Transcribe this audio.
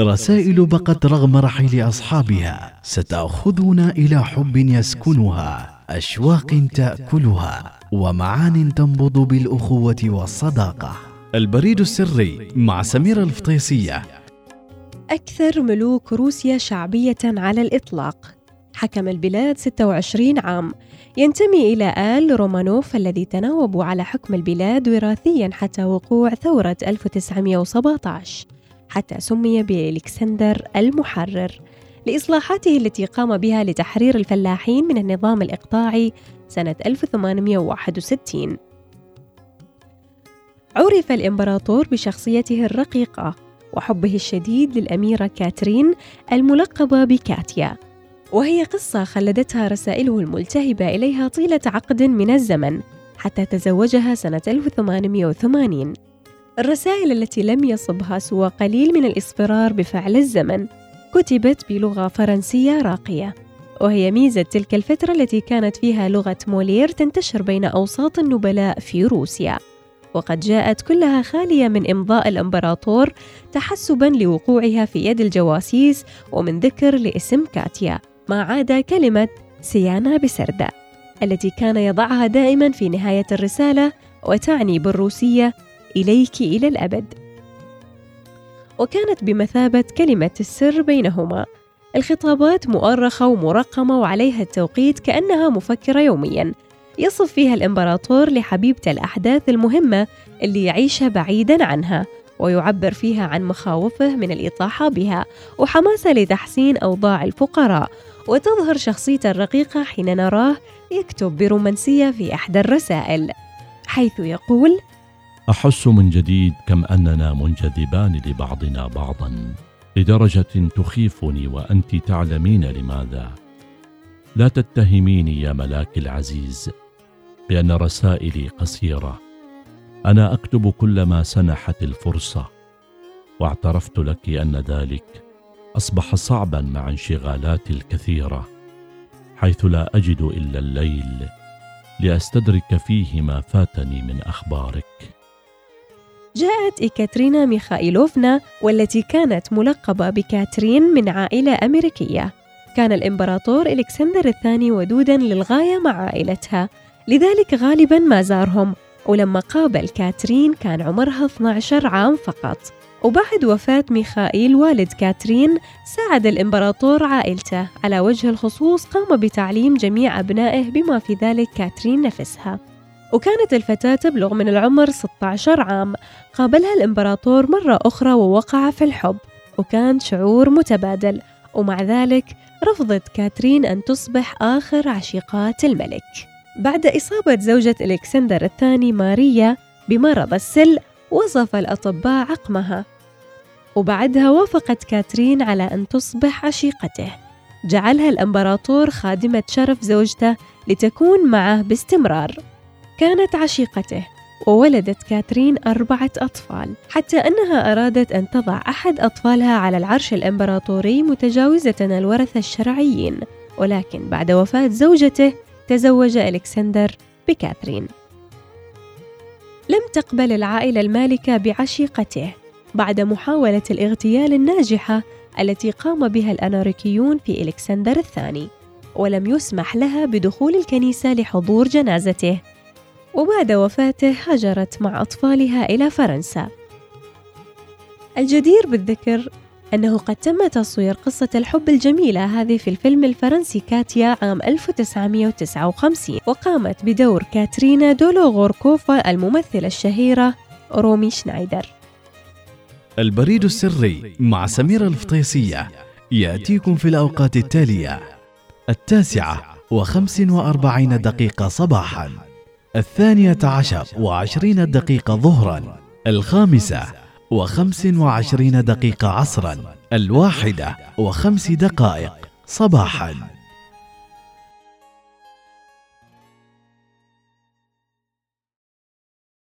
رسائل بقت رغم رحيل أصحابها ستاخذنا إلى حب يسكنها أشواق تأكلها ومعان تنبض بالأخوة والصداقة. البريد السري مع سميره الفطيسية. أكثر ملوك روسيا شعبية على الإطلاق. حكم البلاد 26 عام. ينتمي إلى آل رومانوف الذي تناوبوا على حكم البلاد وراثيا حتى وقوع ثورة 1917 حتى سمي بإلكسندر المحرر. لإصلاحاته التي قام بها لتحرير الفلاحين من النظام الإقطاعي سنة 1861 عرف الإمبراطور بشخصيته الرقيقة وحبه الشديد للأميرة كاترين الملقبة بكاتيا. وهي قصة خلدتها رسائله الملتهبة إليها طيلة عقد من الزمن حتى تزوجها سنة 1880 الرسائل التي لم يصبها سوى قليل من الإصفرار بفعل الزمن. كتبت بلغة فرنسية راقية. وهي ميزة تلك الفترة التي كانت فيها لغة مولير تنتشر بين أوساط النبلاء في روسيا. وقد جاءت كلها خالية من إمضاء الإمبراطور تحسبا لوقوعها في يد الجواسيس ومن ذكر لاسم كاتيا ما عدا كلمة سيانا بسردة التي كان يضعها دائما في نهاية الرسالة وتعني بالروسية إليك إلى الأبد. وكانت بمثابة كلمة السر بينهما. الخطابات مؤرخة ومرقمة وعليها التوقيت كأنها مفكرة يوميا. يصف فيها الإمبراطور لحبيبته الأحداث المهمة اللي يعيشها بعيدا عنها ويعبر فيها عن مخاوفه من الإطاحة بها وحماسة لتحسين أوضاع الفقراء. وتظهر شخصيته الرقيقة حين نراه يكتب برومانسية في إحدى الرسائل حيث يقول أحس من جديد كم أننا منجذبان لبعضنا بعضا لدرجة تخيفني وأنت تعلمين لماذا. لا تتهميني يا ملاك العزيز بأن رسائلي قصيرة. أنا أكتب كل ما سنحت الفرصة واعترفت لك أن ذلك أصبح صعبا مع انشغالاتي الكثيرة حيث لا أجد إلا الليل لأستدرك فيه ما فاتني من أخبارك. جاءت إيكاترينا ميخائيلوفنا والتي كانت ملقبة بكاترين من عائلة أمريكية. كان الإمبراطور إلكسندر الثاني ودودا للغاية مع عائلتها. لذلك غالبا ما زارهم ولما قابل كاترين كان عمرها 12 عام فقط. وبعد وفاة ميخائيل والد كاترين ساعد الإمبراطور عائلته على وجه الخصوص قام بتعليم جميع أبنائه بما في ذلك كاترين نفسها. وكانت الفتاة تبلغ من العمر 16 عام. قابلها الإمبراطور مرة أخرى ووقع في الحب وكان شعور متبادل. ومع ذلك رفضت كاترين أن تصبح آخر عشيقات الملك. بعد إصابة زوجة إلكسندر الثاني ماريا بمرض السل وصف الأطباء عقمها. وبعدها وافقت كاترين على أن تصبح عشيقته. جعلها الإمبراطور خادمة شرف زوجته لتكون معه باستمرار. كانت عشيقته وولدت كاترين أربعة أطفال. حتى أنها أرادت أن تضع أحد أطفالها على العرش الإمبراطوري متجاوزة الورثة الشرعيين. ولكن بعد وفاة زوجته تزوج ألكسندر بكاترين لم تقبل العائلة المالكة بعشيقته. بعد محاولة الاغتيال الناجحة التي قام بها الأناركيون في إلكسندر الثاني. ولم يسمح لها بدخول الكنيسة لحضور جنازته. وبعد وفاته هاجرت مع أطفالها إلى فرنسا. الجدير بالذكر أنه قد تم تصوير قصة الحب الجميلة هذه في الفيلم الفرنسي كاتيا عام 1959 وقامت بدور كاترينا دولوغوركوفا الممثلة الشهيرة رومي شنايدر. البريد السري مع سميرة الفطيسية يأتيكم في الأوقات التالية التاسعة وخمس وأربعين دقيقة صباحاً. الثانية عشر وعشرين دقيقة ظهرا الخامسة وخمس وعشرين دقيقة عصرا الواحدة وخمس دقائق صباحا.